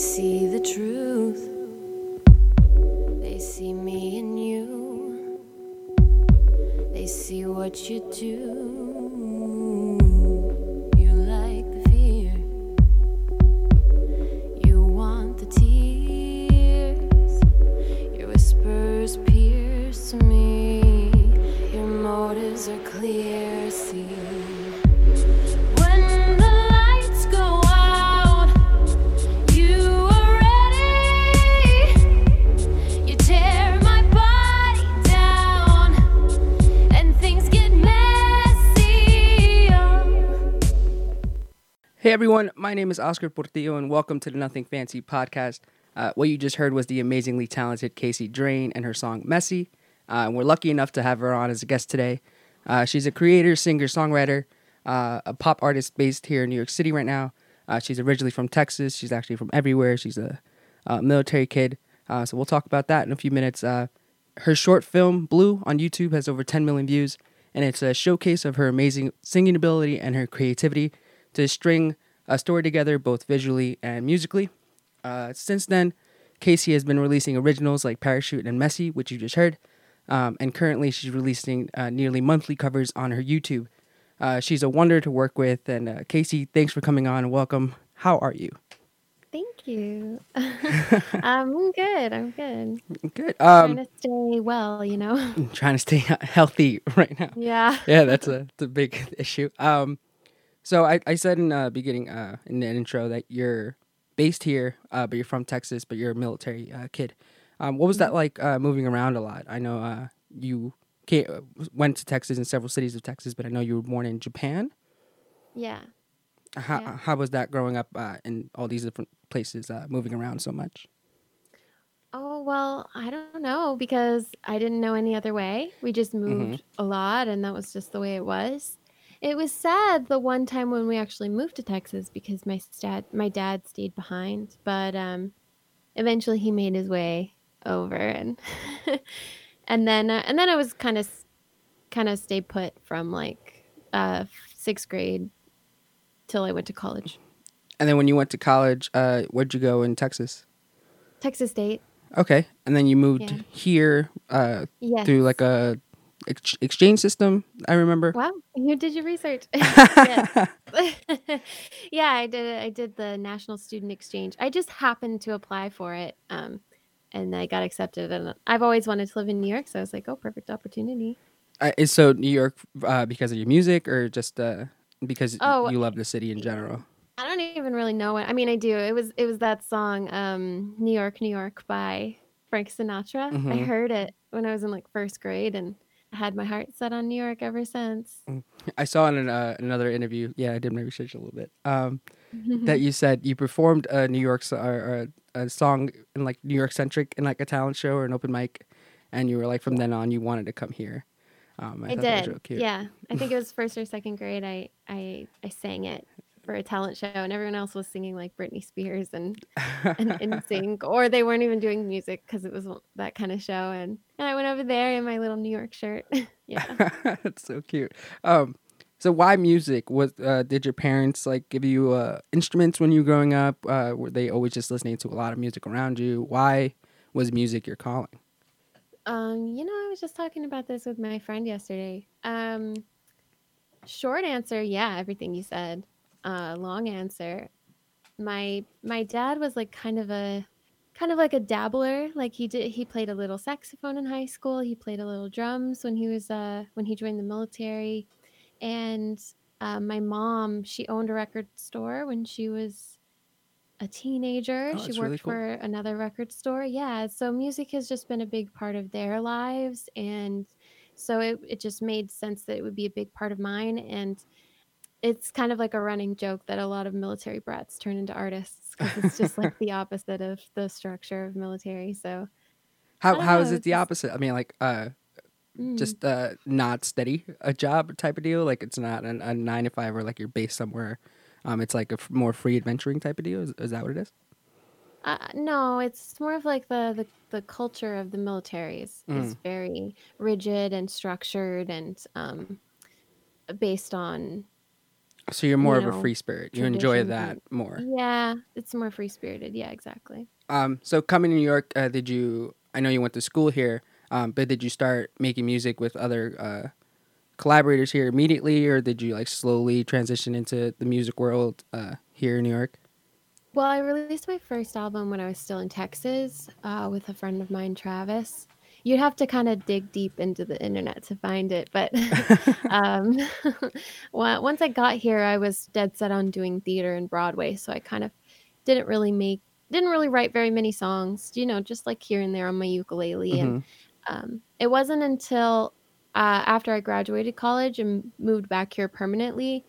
see the truth. They see me and you. They see what you do. Hey everyone, my name is Oscar Portillo, and welcome to the Nothing Fancy podcast. Uh, what you just heard was the amazingly talented Casey Drane and her song Messy. Uh, and we're lucky enough to have her on as a guest today. Uh, she's a creator, singer, songwriter, uh, a pop artist based here in New York City right now. Uh, she's originally from Texas. She's actually from everywhere. She's a, uh military kid. Uh, so we'll talk about that in a few minutes. Her short film, Blue, on YouTube has over 10 million views, and it's a showcase of her amazing singing ability and her creativity to string a story together both visually and musically. Uh, since then, Casey has been releasing originals like Parachute and Messy, which you just heard, um, and currently she's releasing uh, nearly monthly covers on her YouTube. Uh, she's a wonder to work with, and uh, Casey, thanks for coming on. Welcome. How are you? Thank you. I'm good. I'm good. Good. Trying Um, to stay well, you know. trying to stay healthy right now. yeah. yeah, that's a, that's a big issue. Um, so I, I said in the beginning, uh, in the intro that you're based here, uh, but you're from Texas, but you're a military uh, kid. Um, what was that like uh, moving around a lot? I know uh, you went to Texas in several cities of Texas, but I know you were born in Japan. Yeah. How, Yeah. how was that growing up uh, in all these different places, uh, moving around so much? Oh, well, I don't know because I didn't know any other way. We just moved a lot and that was just the way it was. It was sad the one time when we actually moved to Texas because my dad my dad stayed behind, but um eventually he made his way over and and then uh, and then I was kind of kind of stay put from like uh 6th grade till I went to college. And then when you went to college, uh, where'd you go in Texas? Texas State. Okay, and then you moved Yeah. here uh, Yes. through like a ex- exchange system. I remember. Wow, you did your research. yes. yeah, I did. it. I did the National Student Exchange. I just happened to apply for it, um, and I got accepted. And I've always wanted to live in New York, so I was like, "Oh, perfect opportunity." Uh, is so New York uh, because of your music or just uh, because Oh, you love the city in general? I don't even really know what. I mean, I do. It was it was that song, um, "New York, New York" by Frank Sinatra. I Mhm. heard it when I was in like first grade, and I had my heart set on New York ever since. I saw in an, uh, another interview. Yeah, I did my research a little bit. Um, that you said you performed a New York so- or, or a, a song in like New York centric in like a talent show or an open mic, and you were like from then on you wanted to come here. Um, I was did. Yeah, I think it was first or second grade. I I I sang it for a talent show, and everyone else was singing like Britney Spears and and NSYNC, or they weren't even doing music because it was that kind of show. And and I went over there in my little New York shirt. yeah. That's so cute. Um, so why music? Was uh, did your parents like give you uh, instruments when you were growing up? Uh, were they always just listening to a lot of music around you? Why was music your calling? Um, you know, I was just talking about this with my friend yesterday. Um, short answer, yeah, everything you said. Uh, long answer, my my dad was like kind of a kind of like a dabbler. Like he did he played a little saxophone in high school. He played a little drums when he was uh when he joined the military. And uh, my mom, she owned a record store when she was a teenager. Oh, she worked really cool. for another record store. Yeah, so music has just been a big part of their lives and so it, it just made sense that it would be a big part of mine and it's kind of like a running joke that a lot of military brats turn into artists because it's just like the opposite of the structure of military. So How how know, is it the just- opposite? I mean, like uh, mm. just uh, not steady a job type of deal. Like it's not an, a nine to five or like you're based somewhere. Um, it's like a f- more free adventuring type of deal. Is, is that what it is? Uh, no, it's more of like the, the, the culture of the military is, is Mm. very rigid and structured and um, based on So you're more you of a free spirit. You enjoy that more. yeah, it's more free spirited. Yeah, exactly. Um, so coming to New York, uh, did you? I know you went to school here, um, but did you start making music with other uh, collaborators here immediately, or did you like slowly transition into the music world uh, here in New York? Well, I released my first album when I was still in Texas uh, with a friend of mine, Travis. You'd have to kind of dig deep into the internet to find it, but um, once I got here, I was dead set on doing theater and Broadway, so I kind of didn't really make, didn't really write very many songs, you know, just like here and there on my ukulele. And Mhm. um, it wasn't until uh, after I graduated college and moved back here permanently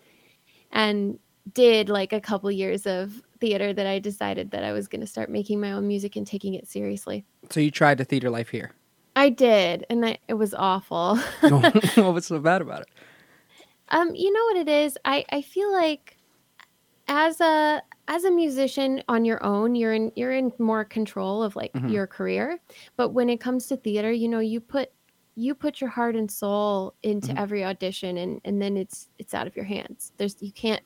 and did like a couple years of theater that I decided that I was going to start making my own music and taking it seriously. So you tried the theater life here. I did, and I, it was awful. what was so bad about it? um, you know what it is? I I feel like as a as a musician on your own, you're in you're in more control of like Mhm. your career. But when it comes to theater, you know, you put you put your heart and soul into Mhm. every audition, and and then it's it's out of your hands. There's you can't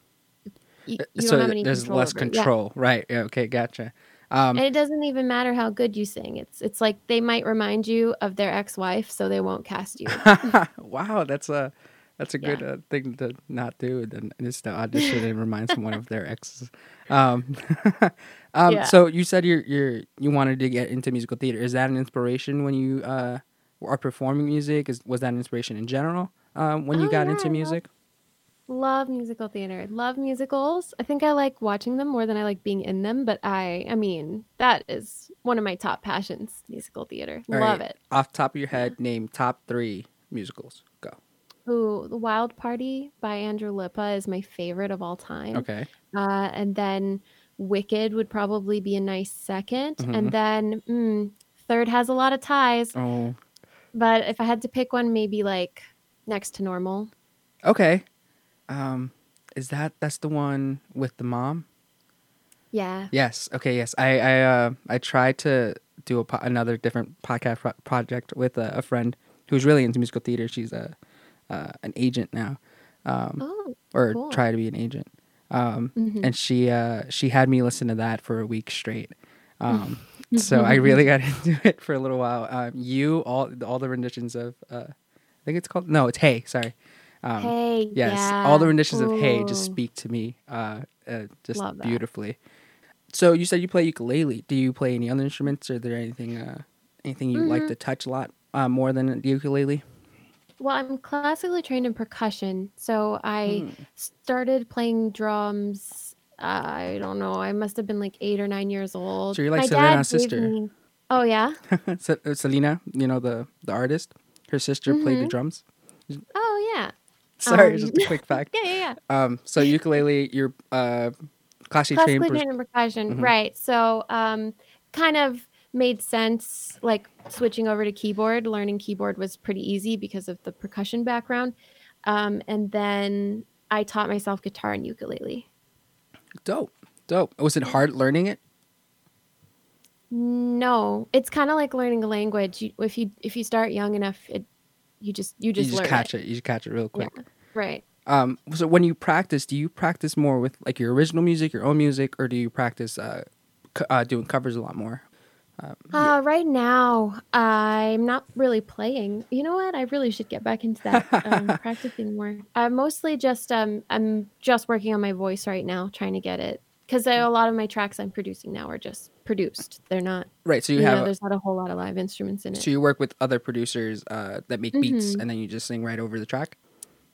you, you so don't have any there's control less it. Yeah. control, right? Yeah, okay, gotcha. Um, And it doesn't even matter how good you sing. It's it's like they might remind you of their ex-wife, so they won't cast you. wow, that's a that's a good uh, thing to not do. Then is to audition and remind someone of their exes. Um, um, Yeah. So you said you're you're you wanted to get into musical theater. Is that an inspiration when you uh, are performing music? Is was that an inspiration in general um, when you Oh, got yeah, into music? Love musical theater. Love musicals. I think I like watching them more than I like being in them, but I I mean, that is one of my top passions, musical theater. All Love right, it. Off the top of your head, name top three musicals. Go. Ooh, The Wild Party by Andrew Lippa is my favorite of all time. Okay. Uh, and then Wicked would probably be a nice 2nd Mhm. And then mm, third has a lot of ties, Oh. but if I had to pick one, maybe like Next to Normal. Okay. Um, is that that's the one with the mom? Yeah. Yes. Okay. Yes. I I uh, I tried to do a po- another different podcast pro- project with a, a friend who's really into musical theater. She's a uh, an agent now, um, Oh, or cool. try to be an agent. Um, Mhm. and she uh, she had me listen to that for a week straight. Um, so I really got into it for a little while. Um, you all all the renditions of uh, I think it's called no, it's Hey. Sorry. Um, hey, Yes, all the yeah. renditions of "Hey" just speak to me, uh, uh, just love that. beautifully. So you said you play ukulele. Do you play any other instruments? Are there anything, uh, anything you like Mhm. to touch a lot uh, more than the ukulele? Well, I'm classically trained in percussion, so I Hmm. started playing drums. I don't know. I must have been like eight or nine years old. So you're like My Selena's sister. me. Oh yeah. Uh, Selena, you know the the artist. Her sister played the hmm drums. Oh yeah. Sorry, Um. just a quick fact. Yeah, yeah, yeah. Um, so ukulele, you're uh, classically. Classically trained in percussion, Mhm. right? So, um, kind of made sense. Like switching over to keyboard, learning keyboard was pretty easy because of the percussion background. Um, and then I taught myself guitar and ukulele. dope, dope. Was it hard learning it? No, it's kind of like learning a language. You, if you if you start young enough, it you just you You just just catch it. it. You just catch it real Yeah, quick. right. Um, so when you practice, do you practice more with like your original music, your own music, or do you practice uh, co- uh doing covers a lot more? Um, yeah. Uh, right now, I'm not really playing. You know what? I really should get back into that, um, practicing more. I'm mostly just um, I'm just working on my voice right now, trying to get it because a lot of my tracks I'm producing now are just produced. They're not, right. So you you know, have there's not a whole lot of live instruments in it. so you work with other producers uh that make beats, hmm and then you just sing right over the track.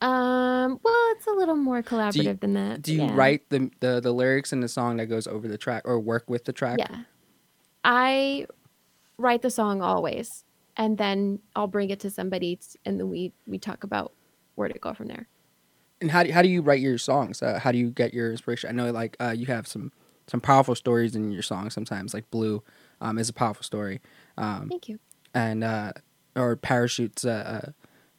Um, well, it's a little more Do you collaborative than that. do you Yeah. write the, the the lyrics in the song that goes over the track, or work with the track? Yeah. I write the song always, and then I'll bring it to somebody, and then we we talk about where to go from there. And how do how do you write your songs? Uh, how do you get your inspiration? I know like uh, you have some some powerful stories in your songs. Sometimes like Blue um, is a powerful story. Um, Thank you. and uh, or parachutes uh,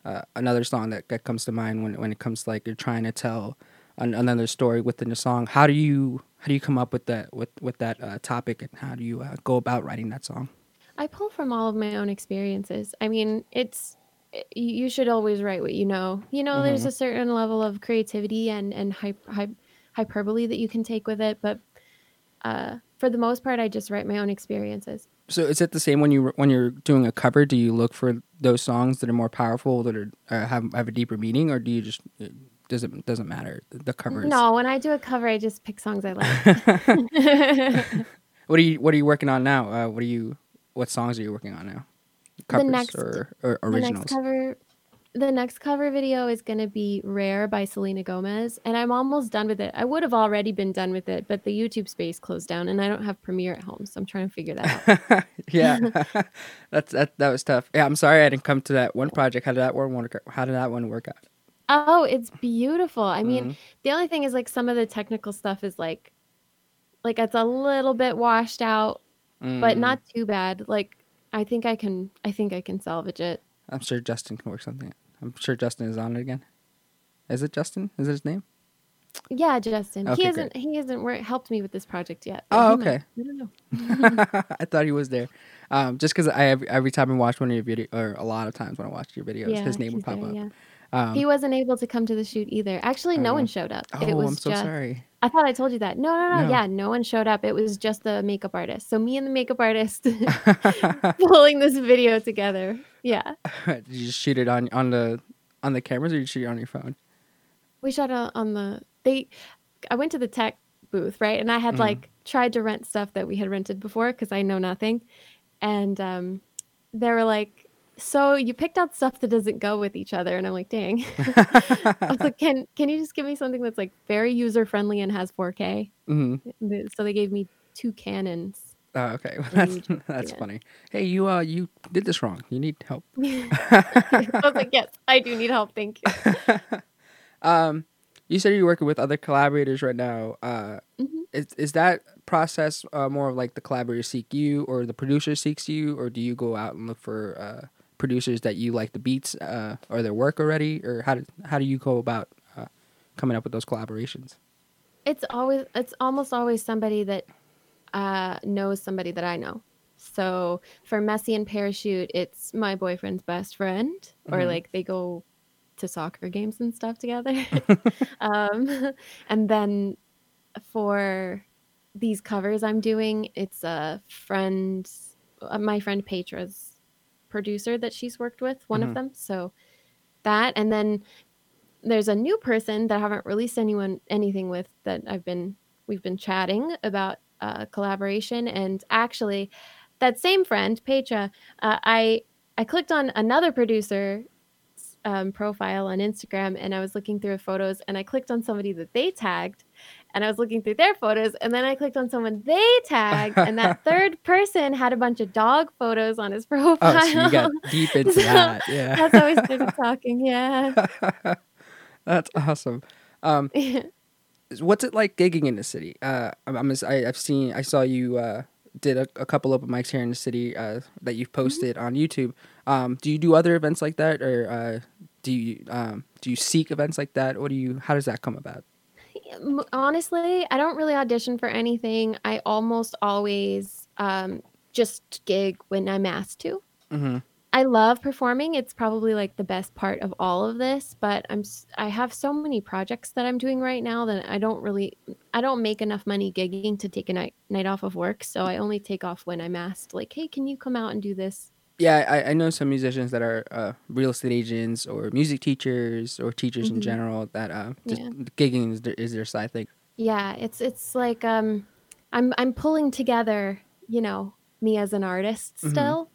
uh, uh, another song that, that comes to mind when when it comes to like you're trying to tell an, another story within the song. How do you how do you come up with that with with that uh, topic and how do you uh, go about writing that song? I pull from all of my own experiences. I mean, it's you should always write what you know. You know, there's Mhm. a certain level of creativity and and hype, hype, hyperbole that you can take with it, but uh, for the most part, I just write my own experiences. So is it the same when you when you're doing a cover? Do you look for those songs that are more powerful, that are uh, have have a deeper meaning, or do you just it doesn't doesn't matter the covers? No, when I do a cover, I just pick songs I like. What are you What are you working on now? Uh, what are you What songs are you working on now? Covers next- or, or the next cover the next cover video is going to be rare by selena gomez and i'm almost done with it i would have already been done with it but the youtube space closed down and i don't have premiere at home so i'm trying to figure that out yeah, that's that. That was tough. Yeah, I'm sorry I didn't come to that one project. How did that one work? How did that one work out? oh it's beautiful i mean Mhm. the only thing is like some of the technical stuff is like like it's a little bit washed out but Mm, not too bad like i think i can i think i can salvage it I'm sure Justin can work something. I'm sure Justin is on it again. Is it Justin? Is it his name? yeah justin Okay, he great. hasn't he hasn't helped me with this project yet Oh, might. okay. i don't know I thought he was there. Um, just because I every, every time I watch one of your videos, or a lot of times when I watch your videos, his name would pop there, up. yeah. Um, he wasn't able to come to the shoot either. Actually, no Oh. one showed up. oh, it was I'm so just, sorry. I thought I told you that. No, no, no, No. Yeah, no one showed up. It was just the makeup artist. So me and the makeup artist pulling this video together. Yeah, Did you just shoot it on on the on the cameras, or did you shoot it on your phone? we shot it on the. They, I went to the tech booth right, and I had Mhm. like tried to rent stuff that we had rented before because I know nothing, and um, they were like. So you picked out stuff that doesn't go with each other, and I'm like, dang. I was like, can can you just give me something that's like very user friendly and has 4K? hmm So they gave me two Canons. Oh, okay. Well, that's that's yeah. funny. Hey, you uh, you did this wrong. You need help. I was like, yes, I do need help. Thank you. um, you said you're working with other collaborators right now. Uh, Mhm. is is that process uh, more of like the collaborator seek you, or the producer seeks you, or do you go out and look for uh, producers that you like the beats uh, or their work already, or how do how do you go about uh, coming up with those collaborations? It's always, it's almost always somebody that uh, knows somebody that I know. So for Messy and Parachute, it's my boyfriend's best friend, or Mhm. like they go to soccer games and stuff together. um, and then for these covers I'm doing, it's a friend, uh, my friend Petra's producer that she's worked with, one Mhm. of them. So that, and then there's a new person that I haven't released anyone anything with that I've been we've been chatting about uh, collaboration, and actually, that same friend Petra, uh, I I clicked on another producer um, profile on Instagram and I was looking through photos and I clicked on somebody that they tagged and I was looking through their photos and then I clicked on someone they tagged and that third person had a bunch of dog photos on his profile. Oh, so you got deep into So, that. Yeah. That's we started talking. Yeah. That's awesome. Um, what's it like gigging in the city? Uh, I'm, I'm I, I've seen I saw you uh, did a, a couple open mics here in the city uh, that you've posted on YouTube. Um, do you do other events like that, or uh, do you um, do you seek events like that? What do you? How does that come about? Honestly, I don't really audition for anything. I almost always um, just gig when I'm asked to. Mm-hmm. I love performing. It's probably like the best part of all of this, but I'm I have so many projects that I'm doing right now that I don't really I don't make enough money gigging to take a night night off of work, so I only take off when I'm asked like, "Hey, can you come out and do this?" Yeah, I, I know some musicians that are uh, real estate agents or music teachers or teachers in Mhm. general that uh, just Yeah. gigging is their, is their side thing. Yeah, it's it's like um I'm I'm pulling together, you know, me as an artist Mhm. still.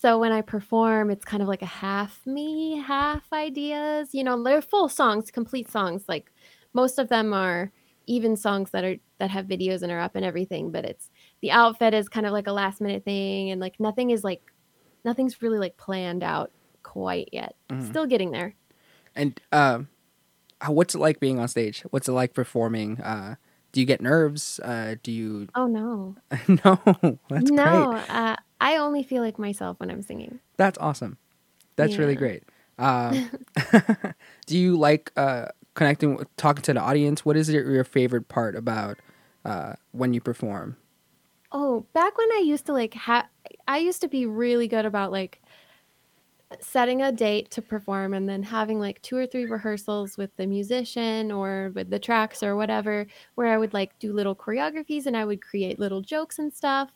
So when I perform, it's kind of like a half me, half ideas. You know, they're full songs, complete songs. Like most of them are even songs that are that have videos and are up and everything, but it's the outfit is kind of like a last minute thing and like nothing is like nothing's really like planned out quite yet. Mhm. Still getting there. And um, how- what's it like being on stage? What's it like performing? Uh, do you get nerves? Uh, do you? Oh no. no, that's no, great. uh, I only feel like myself when I'm singing. That's awesome. That's really great. Um, do you like uh, connecting, with, talking to the audience? What is your, your favorite part about uh, when you perform? Oh, back when I used to like have, I used to be really good about like setting a date to perform and then having like two or three rehearsals with the musician or with the tracks or whatever where I would like do little choreographies and I would create little jokes and stuff.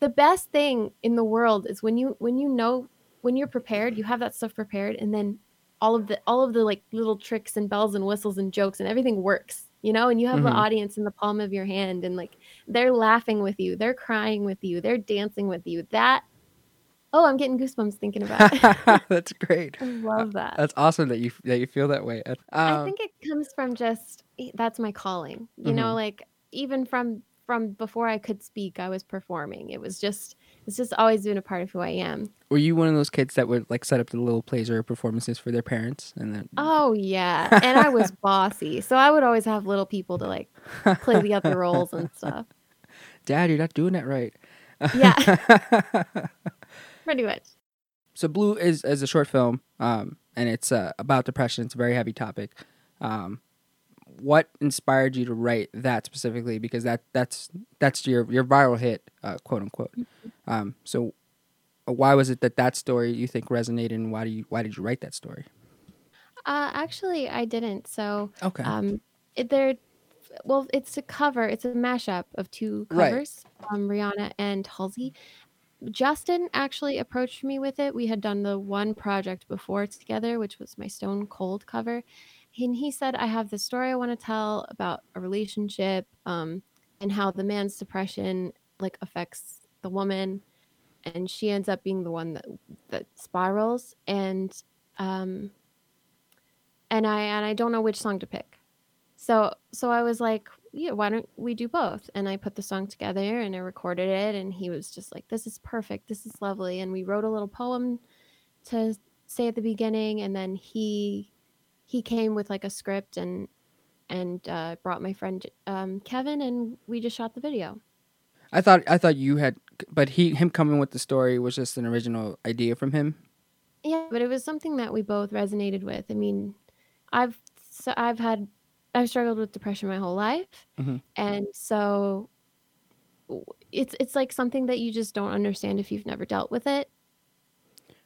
The best thing in the world is when you when you know when you're prepared, you have that stuff prepared and then all of the all of the like little tricks and bells and whistles and jokes and everything works you know and you have Mhm. the audience in the palm of your hand and like they're laughing with you they're crying with you they're dancing with you that oh i'm getting goosebumps thinking about it That's great. i love that That's awesome that you that you feel that way. Um, i think it comes from just eh, that's my calling you know Mhm. like even from from before i could speak i was performing. It was just it's just always been a part of who i am. Were you one of those kids that would like set up the little plays or performances for their parents and then oh yeah. And i was bossy. So i would always have little people to like play the other roles and stuff. Dad, you're not doing that right. yeah. Pretty much. So Blue is is a short film, um, and it's uh, about depression. It's a very heavy topic. Um, what inspired you to write that specifically? Because that that's that's your your viral hit, uh, quote unquote. Um, so uh, why was it that that story you think resonated, and why do you why did you write that story? uh actually i didn't so Okay. um it, they're well it's a cover it's a mashup of two Right. covers um rihanna and halsey justin actually approached me with it we had done the one project before together which was my stone cold cover and he said i have this story i want to tell about a relationship um and how the man's depression like affects the woman and she ends up being the one that that spirals and um and i and i don't know which song to pick so so I was like, yeah, why don't we do both? And I put the song together and I recorded it and he was just like, this is perfect. This is lovely. And we wrote a little poem to say at the beginning and then he he came with like a script and and uh, brought my friend um, Kevin and we just shot the video. I thought I thought you had, but he him coming with the story was just an original idea from him. Yeah, but it was something that we both resonated with. I mean, I've so I've had I've struggled with depression my whole life, Mhm. and so it's it's like something that you just don't understand if you've never dealt with it.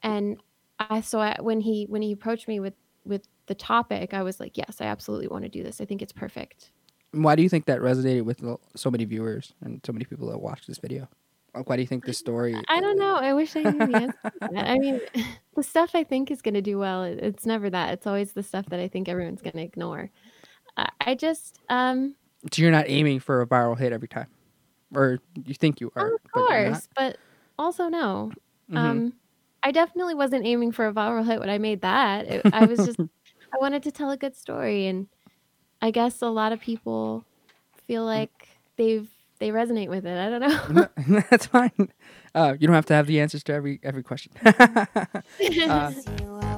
And I so I, when he when he approached me with with the topic, I was like, yes, I absolutely want to do this. I think it's perfect. Why do you think that resonated with so many viewers and so many people that watched this video? Like, why do you think this story? I don't know. I wish I knew the answer. to that. I mean, the stuff I think is going to do well, it's never that. It's always the stuff that I think everyone's going to ignore. I just, um, So you're not aiming for a viral hit every time, or you think you are? of but course, but also no. Mhm. Um, I definitely wasn't aiming for a viral hit when I made that. It, I was just, I wanted to tell a good story, and I guess a lot of people feel like they've they resonate with it. I don't know. No, That's fine. Uh, you don't have to have the answers to every every question. uh,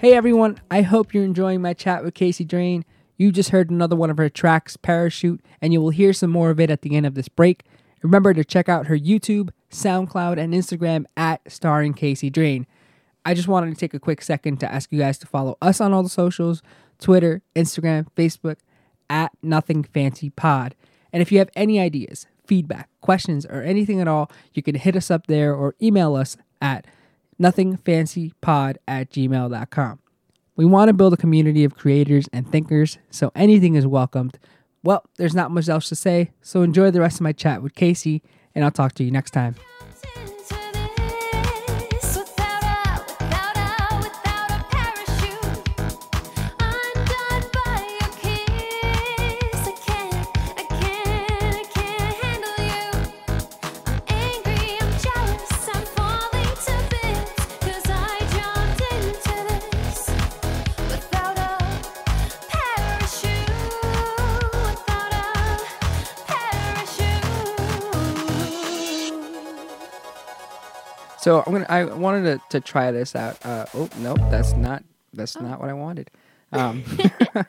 Hey everyone, I hope you're enjoying my chat with Casey Drane. You just heard another one of her tracks, Parachute, and you will hear some more of it at the end of this break. Remember to check out her YouTube, SoundCloud, and Instagram at starring Casey Drane. I just wanted to take a quick second to ask you guys to follow us on all the socials Twitter, Instagram, Facebook, at Nothing Fancy Pod. And if you have any ideas, feedback, questions, or anything at all, you can hit us up there or email us at nothingfancypod at gmail.com. We want to build a community of creators and thinkers, so anything is welcomed. Well, there's not much else to say, so enjoy the rest of my chat with Casey, and I'll talk to you next time. So I'm gonna. I wanted to, to try this out. Uh, oh no, that's not. That's not what I wanted. Um, I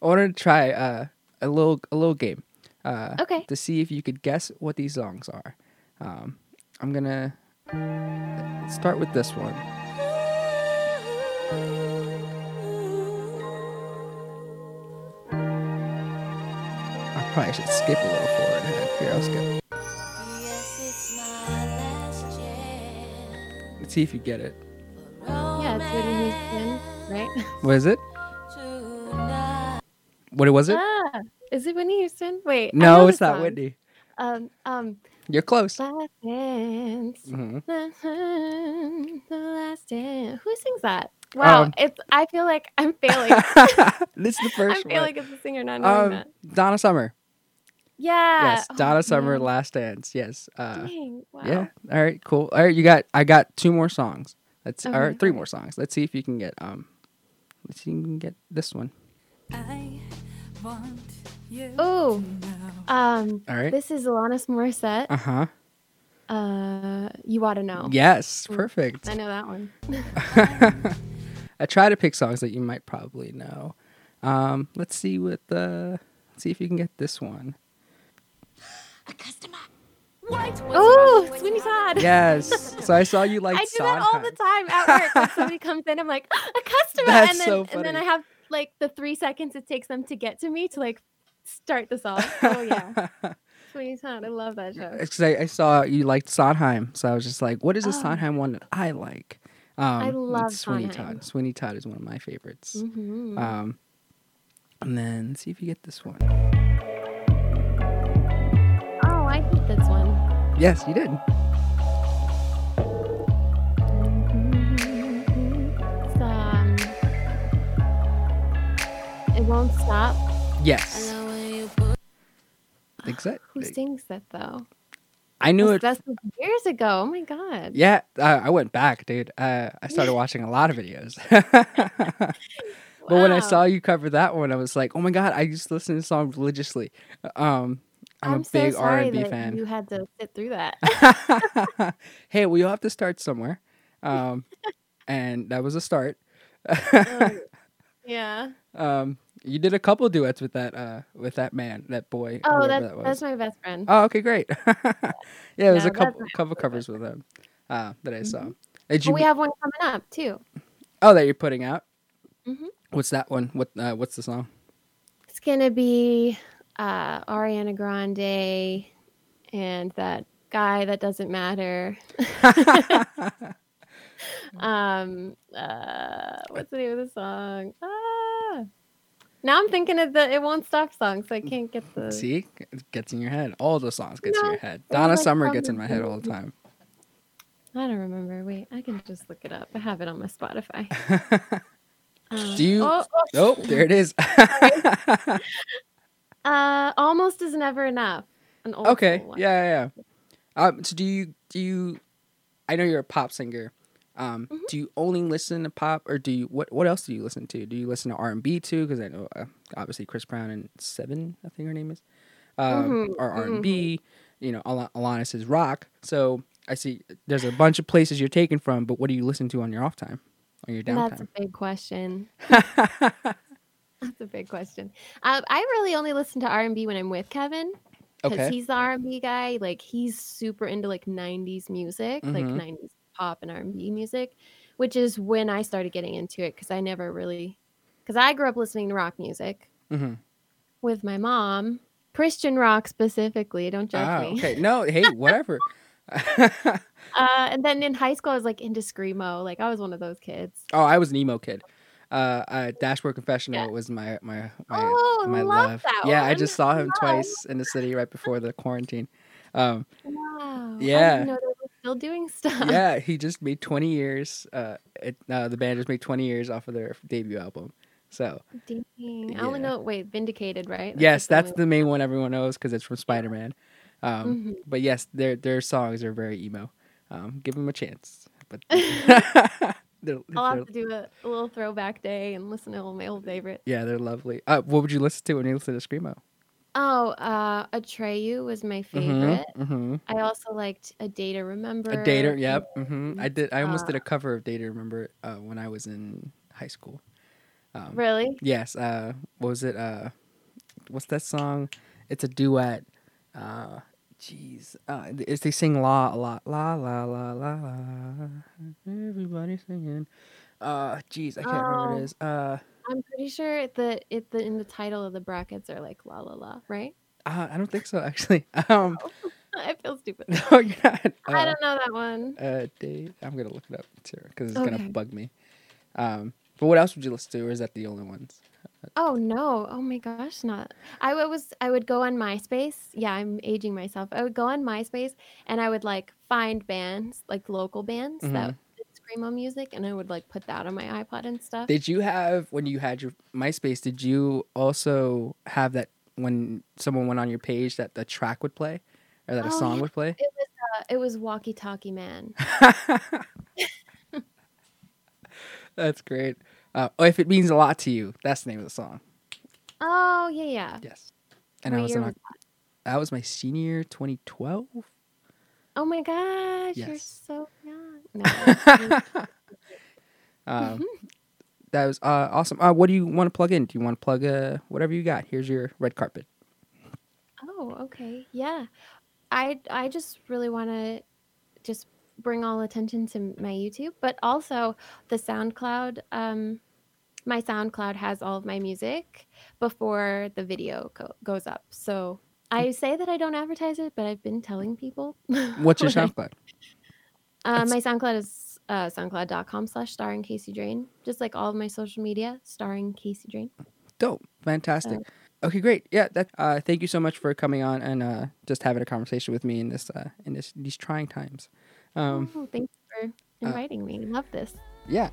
wanted to try uh, a little a little game. Uh, Okay. To see if you could guess what these songs are. Um, I'm gonna start with this one. I probably should skip a little forward ahead. Here, I'll skip. Let's see if you get it. Yeah, it's Whitney Houston, right? What is it? What was it? ah, is it Whitney Houston? Wait, no, it's not song. Whitney. Um, um, You're close. last dance, hmm the last dance. Who sings that? Wow, Um, it's. I feel like I'm failing. this is the first. I first feel one. like it's a singer not knowing Um, that. Donna Summer. Yeah. yes, Oh, Donna Summer, man. Last Dance. Yes. Uh, Dang. Wow. Yeah. All right. Cool. All right. You got. I got two more songs. Let's. Or Okay. three more songs. Let's see if you can get. Um. Let's see if you can get this one. I want you Oh, to know. um, All right. this is Alanis Morissette. Uh huh. Uh, you ought to know. Yes. Perfect. I know that one. I try to pick songs that you might probably know. Um. Let's see what the. Let's see if you can get this one. Oh, Sweeney Todd. Yes. so I saw you like. I do that all the time at work. When somebody comes in, I'm like, a customer, That's and then so and then. I have like the three seconds it takes them to get to me to like start the song. Oh yeah, Sweeney Todd. I love that show. Because I, I saw you liked Sondheim, so I was just like, "What is a Oh. Sondheim one that I like?" Um, it's love Sweeney Sondheim. Todd. Sweeney Todd is one of my favorites. Mhm. Um, and then see if you get this one. Yes, you did. It's, um, it won't stop. Yes, when Who sings that though? I knew it. That's, years ago. Oh my god. Yeah, uh, I went back, dude. Uh, I started watching a lot of videos. But when I saw you cover that one, I was like, "Oh my god!" I used to listen to the song religiously. Um, I'm, I'm, a big so R sorry and B fan. you had to sit through that. hey, we all have to start somewhere, um, and that was a start. Oh, yeah. um, you did a couple duets with that uh, with that man, that boy. Oh, that that's my best friend. Oh, okay, great. yeah, it was No, a couple couple covers with him uh, that I saw. Mhm. Did you? we have one coming up too. oh, that you're putting out. Mhm. What's that one? What uh, What's the song? It's gonna be uh, Ariana Grande and that guy that doesn't matter. um, uh, what's the name of the song? Ah. Now I'm thinking of the "It Won't Stop" song, so I can't get the. See, it gets in your head. All the songs gets in your head. Donna like Summer gets in my head all the time. I don't remember. Wait, I can just look it up. I have it on my Spotify. Uh, Do you- Oh, oh, there it is. uh, almost is never enough. An old okay, one. yeah, yeah. Um, so do you do you? I know you're a pop singer. Um, Mhm. do you only listen to pop, or do you what? What else do you listen to? Do you listen to R and B too? Because I know uh, obviously Chris Brown and Sevyn, I think her name is, um, Mhm, or R and B. You know, Al- Alanis is rock. So I see there's a bunch of places you're taken from, but what do you listen to on your off time, on your downtime? That's a big question. That's a big question. Um, I really only listen to R and B when I'm with Kevin because okay. he's the R and B guy. Like he's super into like '90s music, like Mhm. '90s pop and R and B music, which is when I started getting into it because I never really, because I grew up listening to rock music hmm with my mom, Christian rock specifically. Don't judge Ah, me. okay. No, hey, whatever. Uh, and then in high school, I was like into screamo. Like I was one of those kids. oh, I was an emo kid. Uh, uh Dashboard Confessional was my my my Oh, my love love. yeah, I just saw him twice in the city right before the quarantine. Um, Wow. Yeah. didn't know they were still doing stuff. yeah, he just made 20 years. Uh, it, uh, the band just made 20 years off of their debut album. So Dang. I only Yeah. know. Wait, Vindicated, right? yes, that's the main one everyone knows because it's from Spider Man. Um, Mhm. But yes, their their songs are very emo. Um, give them a chance. But they're, I'll have to do a, a little throwback day and listen to all my old favorites. yeah, they're lovely. Uh, what would you listen to when you listen to screamo? Oh, uh, Atreyu was my favorite. Mm-hmm. I also liked A Day to Remember. A Dater, yep. hmm I did. I almost did uh, a cover of Dater. Remember uh, when I was in high school? Um, Really? Yes. Uh, what was it? Uh, what's that song? It's a duet. Uh, jeez, uh, is they sing la a lot, la la la la la. Everybody singing. Uh, jeez, I can't remember what Oh. it is. Uh, I'm pretty sure the it the in the title of the brackets are like la la la, right? uh I don't think so actually. Um, I feel stupid. no, you're not. I Uh, don't know that one. Uh, date. I'm gonna look it up too because it's gonna bug me. Um, but what else would you listen to, or is that the only ones? Oh no! Oh my gosh, not. I was. I would go on MySpace. Yeah, I'm aging myself. I would go on MySpace and I would like find bands, like local bands that Mhm. did screamo music, and I would like put that on my iPod and stuff. Did you have when you had your MySpace? Did you also have that when someone went on your page that the track would play, or that a Oh, song yeah. would play? It was. Uh, it was Walkie Talkie Man. That's great. Uh, oh, if it means a lot to you, that's the name of the song. Oh yeah, yeah. Yes. And I was year in was Oc- that was my senior year, 2012. Oh my gosh, you're so young. No, um, that was uh, awesome. Uh, what do you want to plug in? Do you want to plug uh, whatever you got? Here's your red carpet. Oh, okay. Yeah. I I just really want to just bring all attention to my YouTube, but also the SoundCloud um my SoundCloud has all of my music before the video go- goes up. So I say that I don't advertise it, but I've been telling people. What's your SoundCloud? Uh, my SoundCloud is uh, soundcloud.com slash starring Casey Drane. Just like all of my social media, starring Casey Drane. Dope. Fantastic. Okay, great. Yeah, that uh thank you so much for coming on and uh just having a conversation with me in this uh in this these trying times. Um oh, thanks for inviting me. Love this. yeah,